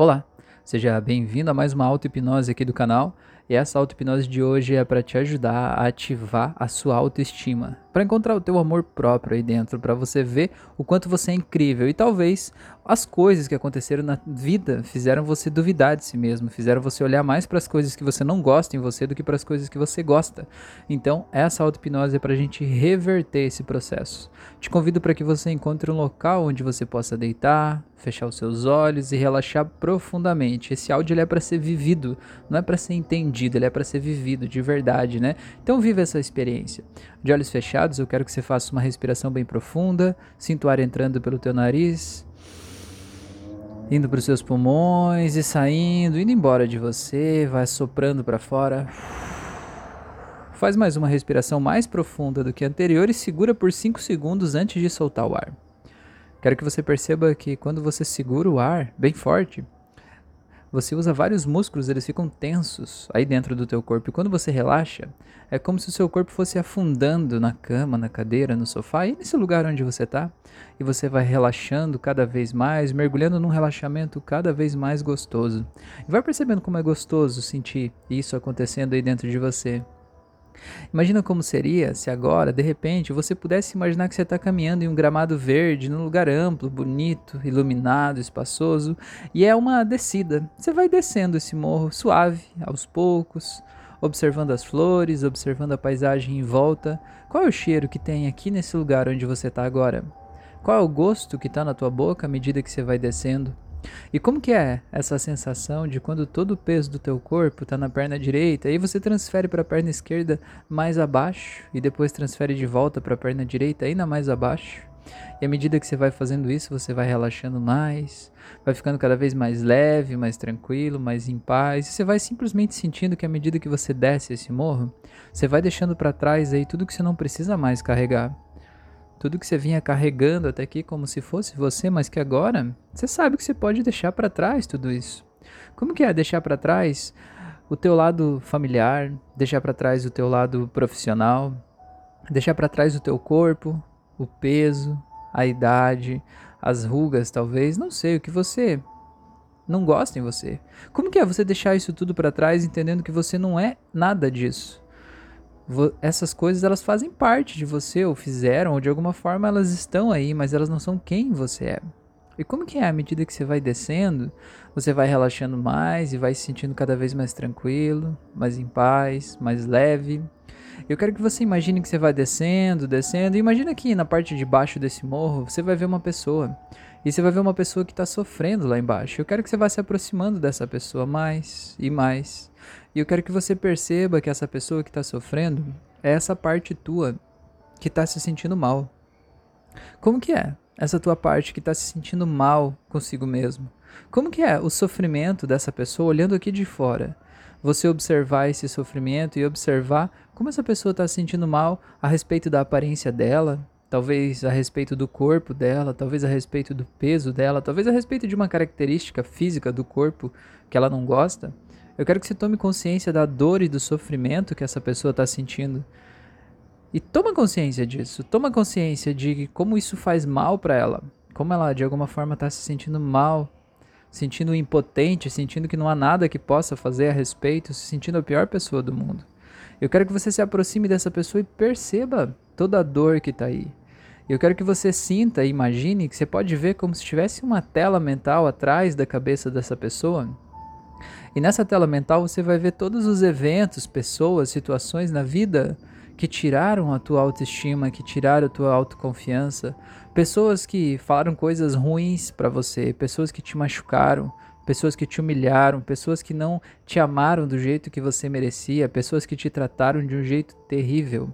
Olá, seja bem-vindo a mais uma auto-hipnose aqui do canal. E essa auto-hipnose de hoje é para te ajudar a ativar a sua autoestima, para encontrar o teu amor próprio aí dentro, para você ver o quanto você é incrível e talvez as coisas que aconteceram na vida fizeram você duvidar de si mesmo, fizeram você olhar mais para as coisas que você não gosta em você do que para as coisas que você gosta. Então, essa auto-hipnose é para a gente reverter esse processo. Te convido para que você encontre um local onde você possa deitar, fechar os seus olhos e relaxar profundamente. Esse áudio ele é para ser vivido, não é para ser entendido, ele é para ser vivido de verdade, né? Então vive essa experiência. De olhos fechados, eu quero que você faça uma respiração bem profunda, sinta o ar entrando pelo teu nariz, indo para os seus pulmões e saindo, indo embora de você, vai soprando para fora. Faz mais uma respiração mais profunda do que a anterior e segura por 5 segundos antes de soltar o ar. Quero que você perceba que quando você segura o ar bem forte, você usa vários músculos, eles ficam tensos aí dentro do teu corpo. E quando você relaxa, é como se o seu corpo fosse afundando na cama, na cadeira, no sofá e nesse lugar onde você está. E você vai relaxando cada vez mais, mergulhando num relaxamento cada vez mais gostoso. E vai percebendo como é gostoso sentir isso acontecendo aí dentro de você. Imagina como seria se agora, de repente, você pudesse imaginar que você está caminhando em um gramado verde, num lugar amplo, bonito, iluminado, espaçoso, e é uma descida. Você vai descendo esse morro suave, aos poucos, observando as flores, observando a paisagem em volta. Qual é o cheiro que tem aqui nesse lugar onde você está agora? Qual é o gosto que está na tua boca à medida que você vai descendo? E como que é essa sensação de quando todo o peso do teu corpo está na perna direita, aí você transfere para a perna esquerda mais abaixo e depois transfere de volta para a perna direita ainda mais abaixo? E à medida que você vai fazendo isso, você vai relaxando mais, vai ficando cada vez mais leve, mais tranquilo, mais em paz. E você vai simplesmente sentindo que à medida que você desce esse morro, você vai deixando para trás aí tudo que você não precisa mais carregar. Tudo que você vinha carregando até aqui como se fosse você, mas que agora você sabe que você pode deixar para trás tudo isso. Como que é deixar para trás o teu lado familiar, deixar para trás o teu lado profissional, deixar para trás o teu corpo, o peso, a idade, as rugas talvez, não sei, o que você não gosta em você. Como que é você deixar isso tudo para trás entendendo que você não é nada disso? Essas coisas elas fazem parte de você, ou fizeram, ou de alguma forma elas estão aí, mas elas não são quem você é. E como que é? À medida que você vai descendo, você vai relaxando mais e vai se sentindo cada vez mais tranquilo, mais em paz, mais leve. Eu quero que você imagine que você vai descendo, descendo. E imagina que na parte de baixo desse morro você vai ver uma pessoa. E você vai ver uma pessoa que está sofrendo lá embaixo. Eu quero que você vá se aproximando dessa pessoa mais e mais. E eu quero que você perceba que essa pessoa que está sofrendo é essa parte tua que está se sentindo mal. Como que é essa tua parte que está se sentindo mal consigo mesmo? Como que é o sofrimento dessa pessoa olhando aqui de fora? Você observar esse sofrimento e observar como essa pessoa está se sentindo mal a respeito da aparência dela, talvez a respeito do corpo dela, talvez a respeito do peso dela, talvez a respeito de uma característica física do corpo que ela não gosta. Eu quero que você tome consciência da dor e do sofrimento que essa pessoa está sentindo. E toma consciência disso. Toma consciência de como isso faz mal para ela. Como ela, de alguma forma, está se sentindo mal, sentindo impotente, sentindo que não há nada que possa fazer a respeito, se sentindo a pior pessoa do mundo. Eu quero que você se aproxime dessa pessoa e perceba toda a dor que está aí. Eu quero que você sinta e imagine que você pode ver como se tivesse uma tela mental atrás da cabeça dessa pessoa e nessa tela mental você vai ver todos os eventos, pessoas, situações na vida que tiraram a tua autoestima, que tiraram a tua autoconfiança, pessoas que falaram coisas ruins para você, pessoas que te machucaram, pessoas que te humilharam, pessoas que não te amaram do jeito que você merecia, pessoas que te trataram de um jeito terrível.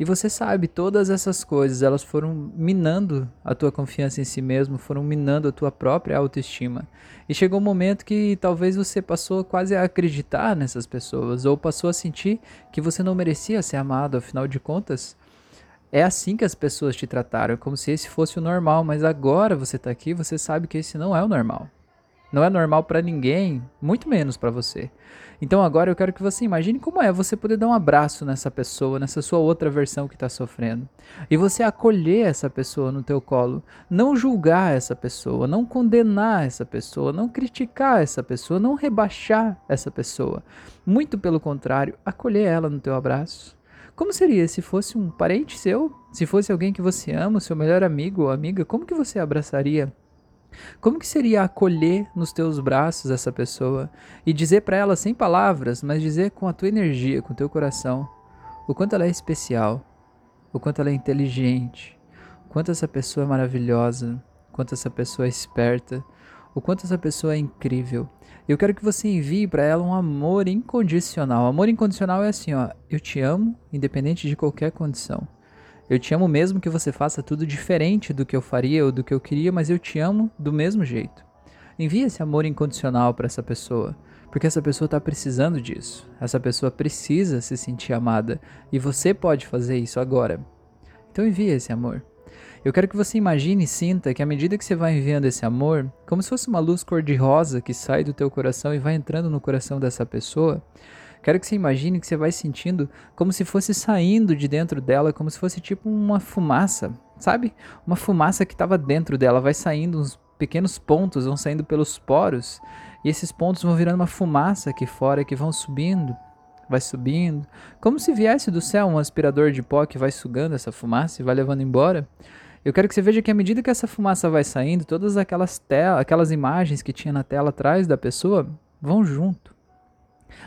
E você sabe, todas essas coisas, elas foram minando a tua confiança em si mesmo, foram minando a tua própria autoestima. E chegou um momento que talvez você passou quase a acreditar nessas pessoas, ou passou a sentir que você não merecia ser amado, afinal de contas. É assim que as pessoas te trataram, como se esse fosse o normal, mas agora você está aqui, você sabe que esse não é o normal. Não é normal para ninguém, muito menos para você. Então agora eu quero que você imagine como é você poder dar um abraço nessa pessoa, nessa sua outra versão que está sofrendo. E você acolher essa pessoa no teu colo, não julgar essa pessoa, não condenar essa pessoa, não criticar essa pessoa, não rebaixar essa pessoa. Muito pelo contrário, acolher ela no teu abraço. Como seria se fosse um parente seu? Se fosse alguém que você ama, seu melhor amigo ou amiga, como que você abraçaria? Como que seria acolher nos teus braços essa pessoa e dizer para ela sem palavras, mas dizer com a tua energia, com o teu coração, o quanto ela é especial, o quanto ela é inteligente, o quanto essa pessoa é maravilhosa, o quanto essa pessoa é esperta, o quanto essa pessoa é incrível. Eu quero que você envie para ela um amor incondicional. Amor incondicional é assim, ó, eu te amo independente de qualquer condição. Eu te amo mesmo que você faça tudo diferente do que eu faria ou do que eu queria, mas eu te amo do mesmo jeito. Envie esse amor incondicional para essa pessoa, porque essa pessoa está precisando disso. Essa pessoa precisa se sentir amada e você pode fazer isso agora. Então envie esse amor. Eu quero que você imagine e sinta que à medida que você vai enviando esse amor, como se fosse uma luz cor-de-rosa que sai do teu coração e vai entrando no coração dessa pessoa, Quero que você imagine que você vai sentindo como se fosse saindo de dentro dela, como se fosse tipo uma fumaça, sabe? Uma fumaça que estava dentro dela, vai saindo uns pequenos pontos, vão saindo pelos poros, e esses pontos vão virando uma fumaça aqui fora que vão subindo, vai subindo, como se viesse do céu um aspirador de pó que vai sugando essa fumaça e vai levando embora. Eu quero que você veja que à medida que essa fumaça vai saindo, todas aquelas telas, aquelas imagens que tinha na tela atrás da pessoa vão junto.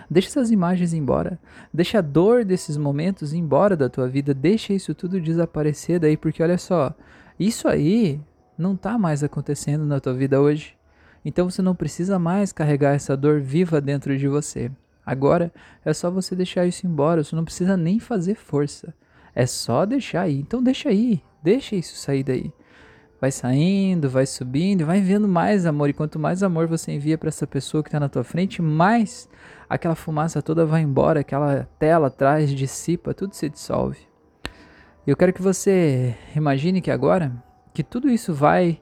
Deixa essas imagens embora. Deixa a dor desses momentos embora da tua vida. Deixa isso tudo desaparecer daí, porque olha só, isso aí não está mais acontecendo na tua vida hoje. Então você não precisa mais carregar essa dor viva dentro de você. Agora é só você deixar isso embora. Você não precisa nem fazer força. É só deixar aí. Então deixa aí. Deixa isso sair daí vai saindo, vai subindo, vai enviando mais amor. E quanto mais amor você envia para essa pessoa que está na tua frente, mais aquela fumaça toda vai embora, aquela tela atrás dissipa, tudo se dissolve. E eu quero que você imagine que agora, que tudo isso vai,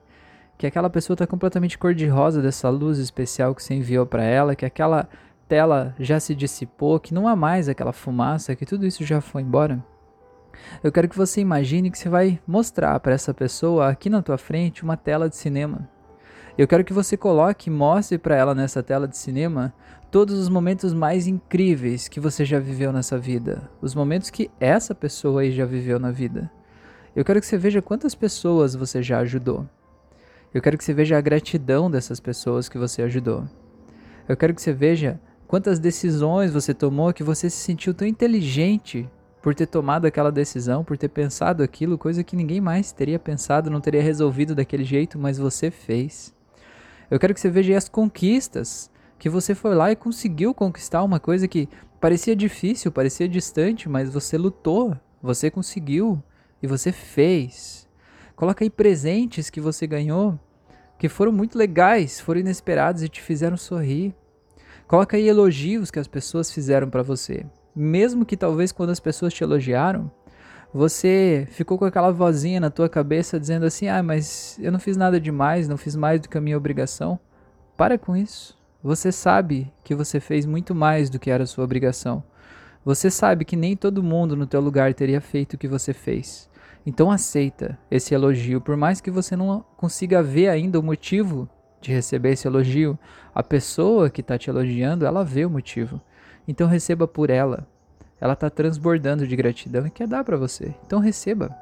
que aquela pessoa está completamente cor-de-rosa dessa luz especial que você enviou para ela, que aquela tela já se dissipou, que não há mais aquela fumaça, que tudo isso já foi embora. Eu quero que você imagine que você vai mostrar para essa pessoa aqui na tua frente uma tela de cinema. Eu quero que você coloque e mostre para ela nessa tela de cinema todos os momentos mais incríveis que você já viveu nessa vida, os momentos que essa pessoa aí já viveu na vida. Eu quero que você veja quantas pessoas você já ajudou. Eu quero que você veja a gratidão dessas pessoas que você ajudou. Eu quero que você veja quantas decisões você tomou que você se sentiu tão inteligente por ter tomado aquela decisão, por ter pensado aquilo, coisa que ninguém mais teria pensado, não teria resolvido daquele jeito, mas você fez. Eu quero que você veja as conquistas, que você foi lá e conseguiu conquistar uma coisa que parecia difícil, parecia distante, mas você lutou, você conseguiu e você fez. Coloca aí presentes que você ganhou, que foram muito legais, foram inesperados e te fizeram sorrir. Coloca aí elogios que as pessoas fizeram para você mesmo que talvez quando as pessoas te elogiaram, você ficou com aquela vozinha na tua cabeça dizendo assim: "Ah, mas eu não fiz nada demais, não fiz mais do que a minha obrigação". Para com isso. Você sabe que você fez muito mais do que era sua obrigação. Você sabe que nem todo mundo no teu lugar teria feito o que você fez. Então aceita esse elogio, por mais que você não consiga ver ainda o motivo de receber esse elogio, a pessoa que está te elogiando, ela vê o motivo. Então receba por ela. Ela está transbordando de gratidão e quer dar para você. Então receba.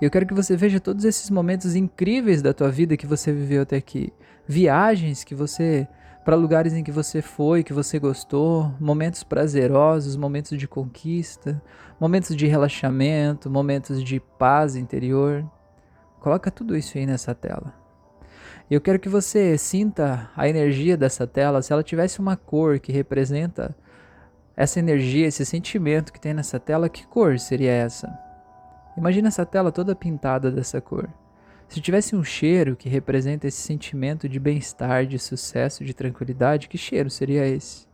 Eu quero que você veja todos esses momentos incríveis da tua vida que você viveu até aqui. Viagens que você para lugares em que você foi, que você gostou, momentos prazerosos, momentos de conquista, momentos de relaxamento, momentos de paz interior. Coloca tudo isso aí nessa tela. Eu quero que você sinta a energia dessa tela. Se ela tivesse uma cor que representa essa energia, esse sentimento que tem nessa tela, que cor seria essa? Imagina essa tela toda pintada dessa cor. Se tivesse um cheiro que representa esse sentimento de bem-estar, de sucesso, de tranquilidade, que cheiro seria esse?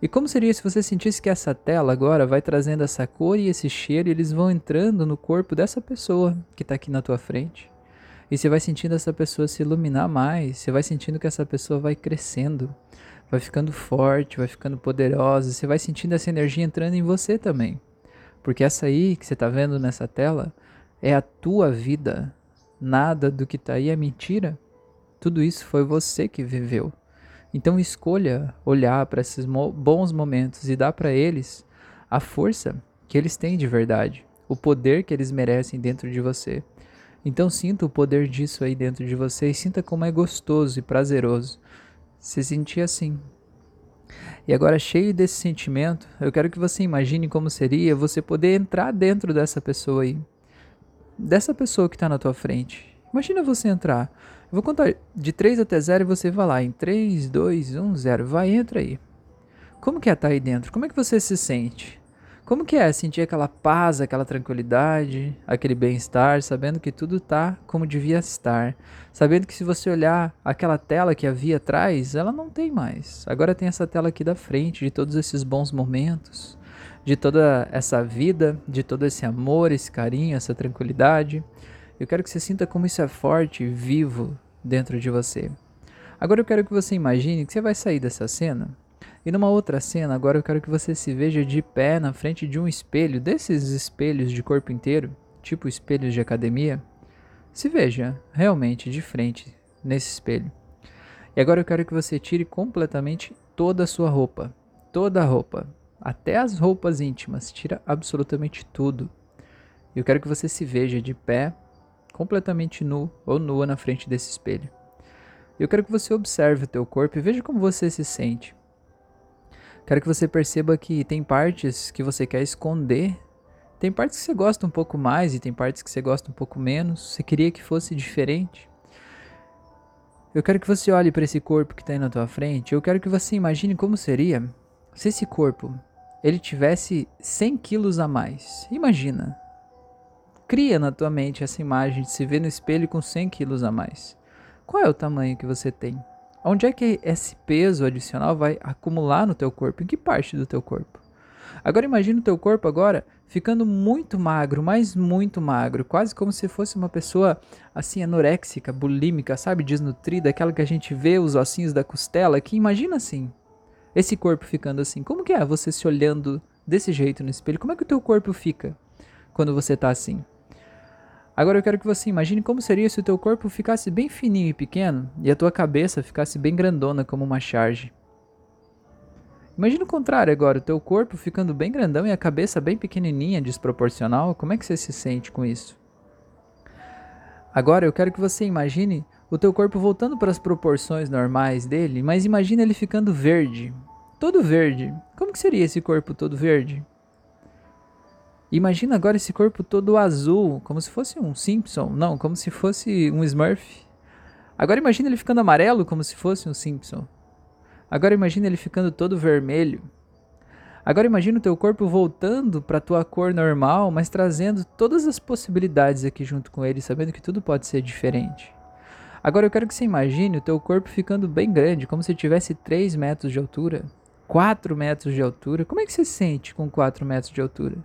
E como seria se você sentisse que essa tela agora vai trazendo essa cor e esse cheiro e eles vão entrando no corpo dessa pessoa que está aqui na tua frente? E você vai sentindo essa pessoa se iluminar mais, você vai sentindo que essa pessoa vai crescendo, vai ficando forte, vai ficando poderosa, você vai sentindo essa energia entrando em você também. Porque essa aí que você está vendo nessa tela é a tua vida. Nada do que está aí é mentira. Tudo isso foi você que viveu. Então escolha olhar para esses bons momentos e dar para eles a força que eles têm de verdade, o poder que eles merecem dentro de você. Então sinta o poder disso aí dentro de você e sinta como é gostoso e prazeroso se sentir assim. E agora, cheio desse sentimento, eu quero que você imagine como seria você poder entrar dentro dessa pessoa aí. Dessa pessoa que está na tua frente. Imagina você entrar. Eu vou contar de 3 até 0 e você vai lá em 3, 2, 1, 0. Vai, entra aí. Como que é estar tá aí dentro? Como é que você se sente? Como que é sentir aquela paz, aquela tranquilidade, aquele bem-estar, sabendo que tudo tá como devia estar, sabendo que se você olhar aquela tela que havia atrás, ela não tem mais. Agora tem essa tela aqui da frente de todos esses bons momentos, de toda essa vida, de todo esse amor, esse carinho, essa tranquilidade. Eu quero que você sinta como isso é forte, vivo, dentro de você. Agora eu quero que você imagine que você vai sair dessa cena e numa outra cena, agora eu quero que você se veja de pé na frente de um espelho, desses espelhos de corpo inteiro, tipo espelhos de academia. Se veja realmente de frente nesse espelho. E agora eu quero que você tire completamente toda a sua roupa, toda a roupa, até as roupas íntimas, tira absolutamente tudo. Eu quero que você se veja de pé completamente nu ou nua na frente desse espelho. Eu quero que você observe o teu corpo e veja como você se sente. Quero que você perceba que tem partes que você quer esconder, tem partes que você gosta um pouco mais e tem partes que você gosta um pouco menos. Você queria que fosse diferente. Eu quero que você olhe para esse corpo que está aí na tua frente. Eu quero que você imagine como seria se esse corpo ele tivesse 100 quilos a mais. Imagina, Cria na tua mente essa imagem de se ver no espelho com 100 quilos a mais. Qual é o tamanho que você tem? Onde é que esse peso adicional vai acumular no teu corpo? Em que parte do teu corpo? Agora imagine o teu corpo agora ficando muito magro, mas muito magro, quase como se fosse uma pessoa assim anoréxica, bulímica, sabe, desnutrida, aquela que a gente vê os ossinhos da costela, que imagina assim, esse corpo ficando assim. Como que é você se olhando desse jeito no espelho? Como é que o teu corpo fica quando você tá assim? Agora eu quero que você imagine como seria se o teu corpo ficasse bem fininho e pequeno e a tua cabeça ficasse bem grandona como uma charge. Imagina o contrário agora, o teu corpo ficando bem grandão e a cabeça bem pequenininha, desproporcional. Como é que você se sente com isso? Agora eu quero que você imagine o teu corpo voltando para as proporções normais dele, mas imagine ele ficando verde, todo verde. Como que seria esse corpo todo verde? Imagina agora esse corpo todo azul, como se fosse um Simpson. Não, como se fosse um Smurf. Agora imagina ele ficando amarelo, como se fosse um Simpson. Agora imagina ele ficando todo vermelho. Agora imagina o teu corpo voltando para a tua cor normal, mas trazendo todas as possibilidades aqui junto com ele, sabendo que tudo pode ser diferente. Agora eu quero que você imagine o teu corpo ficando bem grande, como se tivesse 3 metros de altura, 4 metros de altura. Como é que você se sente com 4 metros de altura?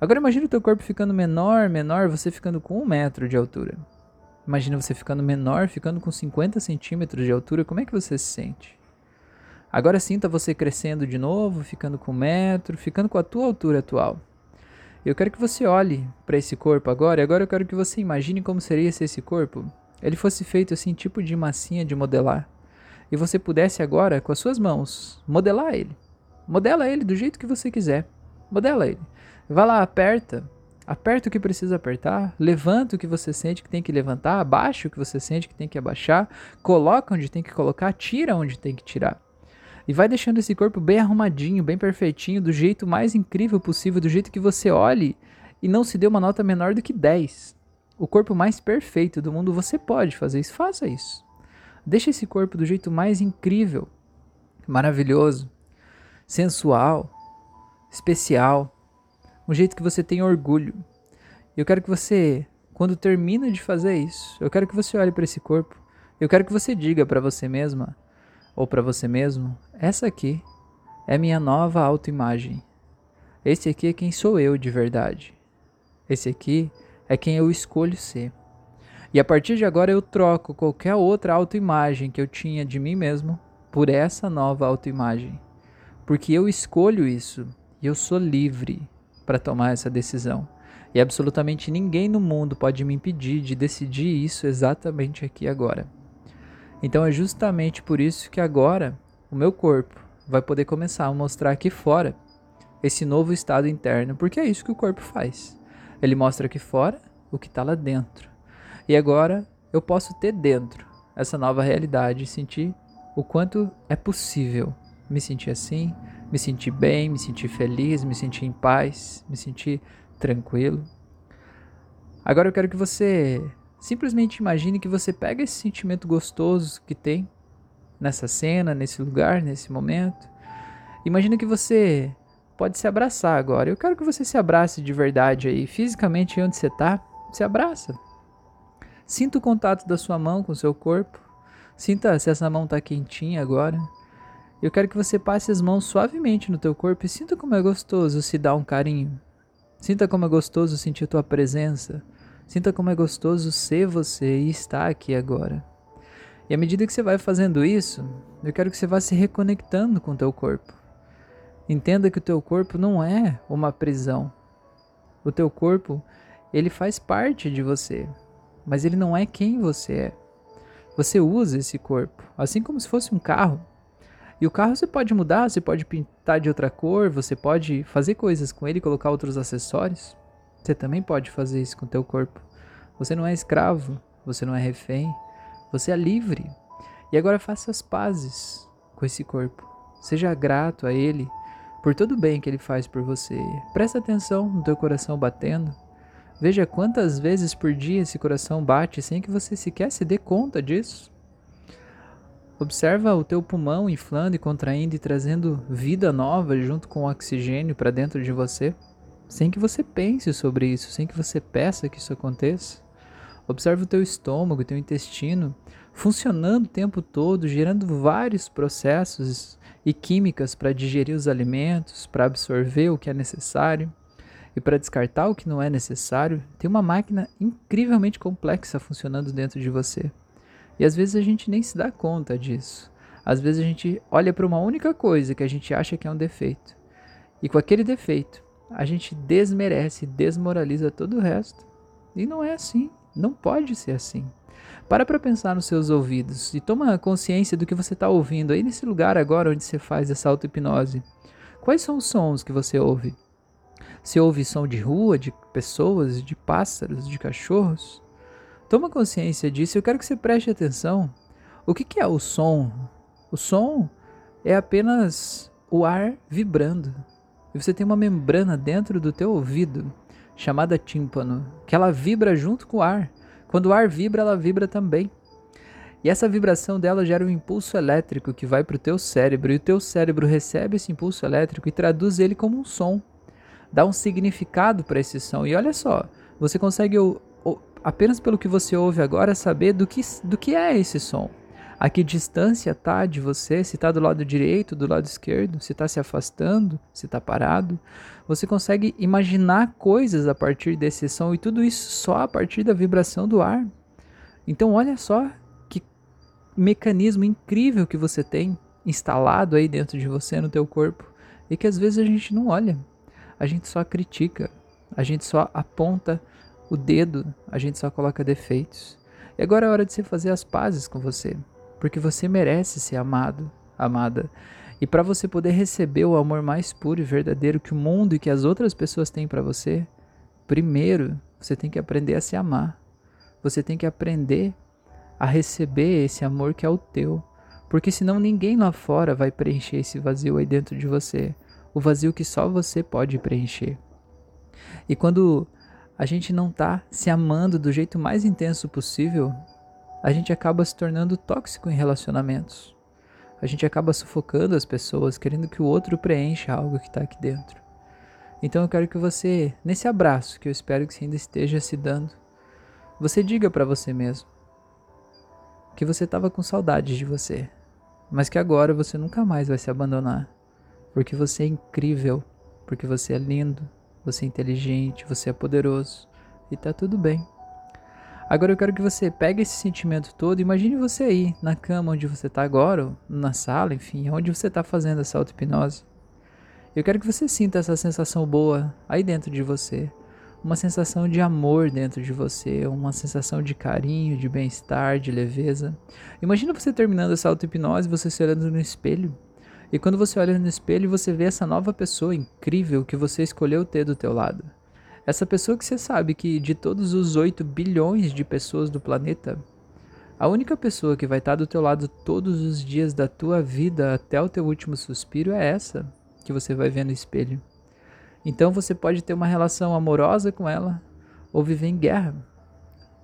Agora imagine o teu corpo ficando menor, menor, você ficando com um metro de altura. Imagina você ficando menor, ficando com 50 centímetros de altura, como é que você se sente? Agora sinta você crescendo de novo, ficando com um metro, ficando com a tua altura atual. Eu quero que você olhe para esse corpo agora, e agora eu quero que você imagine como seria se esse corpo ele fosse feito assim, tipo de massinha de modelar. E você pudesse agora, com as suas mãos, modelar ele. Modela ele do jeito que você quiser. Modela ele. Vai lá, aperta. Aperta o que precisa apertar, levanta o que você sente que tem que levantar, abaixa o que você sente que tem que abaixar, coloca onde tem que colocar, tira onde tem que tirar. E vai deixando esse corpo bem arrumadinho, bem perfeitinho, do jeito mais incrível possível, do jeito que você olhe e não se dê uma nota menor do que 10. O corpo mais perfeito do mundo, você pode fazer isso, faça isso. Deixa esse corpo do jeito mais incrível, maravilhoso, sensual, especial um jeito que você tem orgulho. Eu quero que você, quando termina de fazer isso, eu quero que você olhe para esse corpo. Eu quero que você diga para você mesma ou para você mesmo: essa aqui é minha nova autoimagem. Esse aqui é quem sou eu de verdade. Esse aqui é quem eu escolho ser. E a partir de agora eu troco qualquer outra autoimagem que eu tinha de mim mesmo por essa nova autoimagem. Porque eu escolho isso e eu sou livre para tomar essa decisão. E absolutamente ninguém no mundo pode me impedir de decidir isso exatamente aqui agora. Então é justamente por isso que agora o meu corpo vai poder começar a mostrar aqui fora esse novo estado interno, porque é isso que o corpo faz. Ele mostra aqui fora o que está lá dentro. E agora eu posso ter dentro essa nova realidade e sentir o quanto é possível me sentir assim, me sentir bem, me sentir feliz, me sentir em paz, me sentir tranquilo. Agora eu quero que você simplesmente imagine que você pega esse sentimento gostoso que tem nessa cena, nesse lugar, nesse momento. Imagina que você pode se abraçar agora. Eu quero que você se abrace de verdade aí, fisicamente onde você está, se abraça. Sinta o contato da sua mão com o seu corpo. Sinta se essa mão está quentinha agora. Eu quero que você passe as mãos suavemente no teu corpo e sinta como é gostoso se dar um carinho. Sinta como é gostoso sentir tua presença. Sinta como é gostoso ser você e estar aqui agora. E à medida que você vai fazendo isso, eu quero que você vá se reconectando com o teu corpo. Entenda que o teu corpo não é uma prisão. O teu corpo, ele faz parte de você, mas ele não é quem você é. Você usa esse corpo, assim como se fosse um carro. E o carro você pode mudar, você pode pintar de outra cor, você pode fazer coisas com ele, colocar outros acessórios. Você também pode fazer isso com o teu corpo. Você não é escravo, você não é refém, você é livre. E agora faça as pazes com esse corpo. Seja grato a ele por todo o bem que ele faz por você. Presta atenção no teu coração batendo. Veja quantas vezes por dia esse coração bate sem que você sequer se dê conta disso. Observa o teu pulmão inflando e contraindo e trazendo vida nova junto com oxigênio para dentro de você, sem que você pense sobre isso, sem que você peça que isso aconteça. Observa o teu estômago, o teu intestino funcionando o tempo todo, gerando vários processos e químicas para digerir os alimentos, para absorver o que é necessário e para descartar o que não é necessário. Tem uma máquina incrivelmente complexa funcionando dentro de você. E às vezes a gente nem se dá conta disso. Às vezes a gente olha para uma única coisa que a gente acha que é um defeito. E com aquele defeito, a gente desmerece, desmoraliza todo o resto. E não é assim. Não pode ser assim. Para para pensar nos seus ouvidos e toma consciência do que você está ouvindo aí nesse lugar agora onde você faz essa auto-hipnose. Quais são os sons que você ouve? Você ouve som de rua, de pessoas, de pássaros, de cachorros? Toma consciência disso. Eu quero que você preste atenção. O que, que é o som? O som é apenas o ar vibrando. E você tem uma membrana dentro do teu ouvido chamada tímpano, que ela vibra junto com o ar. Quando o ar vibra, ela vibra também. E essa vibração dela gera um impulso elétrico que vai para o teu cérebro, e o teu cérebro recebe esse impulso elétrico e traduz ele como um som. Dá um significado para esse som. E olha só, você consegue apenas pelo que você ouve agora, saber do que, do que é esse som. A que distância está de você, se está do lado direito, do lado esquerdo, se está se afastando, se está parado. Você consegue imaginar coisas a partir desse som e tudo isso só a partir da vibração do ar. Então, olha só que mecanismo incrível que você tem instalado aí dentro de você, no teu corpo, e que às vezes a gente não olha. A gente só critica, a gente só aponta o dedo, a gente só coloca defeitos. E agora é hora de você fazer as pazes com você, porque você merece ser amado, amada. E para você poder receber o amor mais puro e verdadeiro que o mundo e que as outras pessoas têm para você, primeiro você tem que aprender a se amar. Você tem que aprender a receber esse amor que é o teu, porque senão ninguém lá fora vai preencher esse vazio aí dentro de você, o vazio que só você pode preencher. E quando a gente não tá se amando do jeito mais intenso possível, a gente acaba se tornando tóxico em relacionamentos. A gente acaba sufocando as pessoas, querendo que o outro preencha algo que está aqui dentro. Então eu quero que você, nesse abraço que eu espero que você ainda esteja se dando, você diga para você mesmo que você estava com saudades de você, mas que agora você nunca mais vai se abandonar, porque você é incrível, porque você é lindo, você é inteligente, você é poderoso e tá tudo bem. Agora eu quero que você pegue esse sentimento todo, imagine você aí na cama onde você está agora, na sala, enfim, onde você está fazendo essa auto-hipnose. Eu quero que você sinta essa sensação boa aí dentro de você, uma sensação de amor dentro de você, uma sensação de carinho, de bem-estar, de leveza. Imagina você terminando essa auto-hipnose, você se olhando no espelho. E quando você olha no espelho, você vê essa nova pessoa incrível que você escolheu ter do teu lado. Essa pessoa que você sabe que de todos os 8 bilhões de pessoas do planeta, a única pessoa que vai estar do teu lado todos os dias da tua vida até o teu último suspiro é essa que você vai ver no espelho. Então você pode ter uma relação amorosa com ela ou viver em guerra,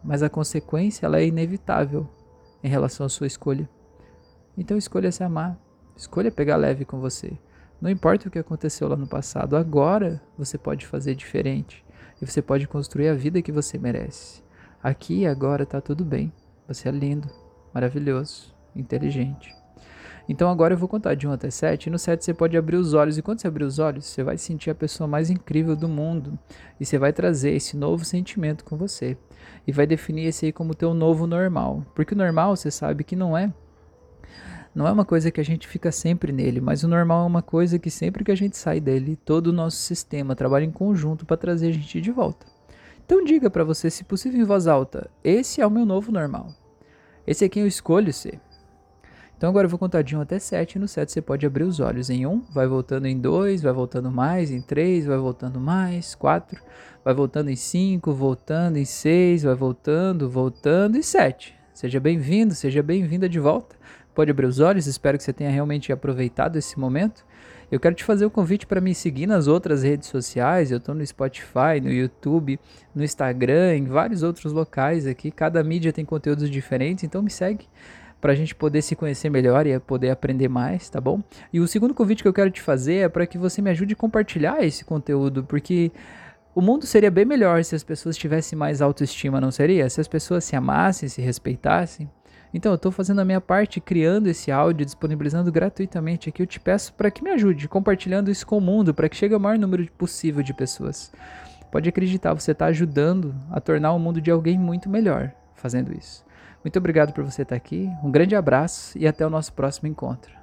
mas a consequência ela é inevitável em relação à sua escolha. Então escolha se amar, escolha pegar leve com você. Não importa o que aconteceu lá no passado, agora você pode fazer diferente e você pode construir a vida que você merece. Aqui e agora está tudo bem. Você é lindo, maravilhoso, inteligente. Então agora eu vou contar de 1 até 7, e no 7 você pode abrir os olhos, e quando você abrir os olhos, você vai sentir a pessoa mais incrível do mundo, e você vai trazer esse novo sentimento com você, e vai definir esse aí como teu novo normal, porque o normal você sabe que não é não é uma coisa que a gente fica sempre nele, mas o normal é uma coisa que sempre que a gente sai dele, todo o nosso sistema trabalha em conjunto para trazer a gente de volta. Então diga para você, se possível em voz alta, esse é o meu novo normal. Esse é quem eu escolho ser. Então agora eu vou contar de 1 até 7, e no 7 você pode abrir os olhos. Em 1, vai voltando em 2, vai voltando mais, em 3, vai voltando mais, 4, vai voltando em 5, voltando em 6, vai voltando, voltando e 7. Seja bem-vindo, seja bem-vinda de volta pode abrir os olhos. Espero que você tenha realmente aproveitado esse momento. Eu quero te fazer o convite para me seguir nas outras redes sociais. Eu estou no Spotify, no YouTube, no Instagram, em vários outros locais aqui. Cada mídia tem conteúdos diferentes, então me segue para a gente poder se conhecer melhor e poder aprender mais, tá bom? E o segundo convite que eu quero te fazer é para que você me ajude a compartilhar esse conteúdo, porque o mundo seria bem melhor se as pessoas tivessem mais autoestima, não seria? Se as pessoas se amassem, se respeitassem. Então, eu estou fazendo a minha parte, criando esse áudio, disponibilizando gratuitamente aqui. Eu te peço para que me ajude, compartilhando isso com o mundo, para que chegue ao maior número possível de pessoas. Pode acreditar, você está ajudando a tornar o mundo de alguém muito melhor fazendo isso. Muito obrigado por você estar aqui, um grande abraço e até o nosso próximo encontro.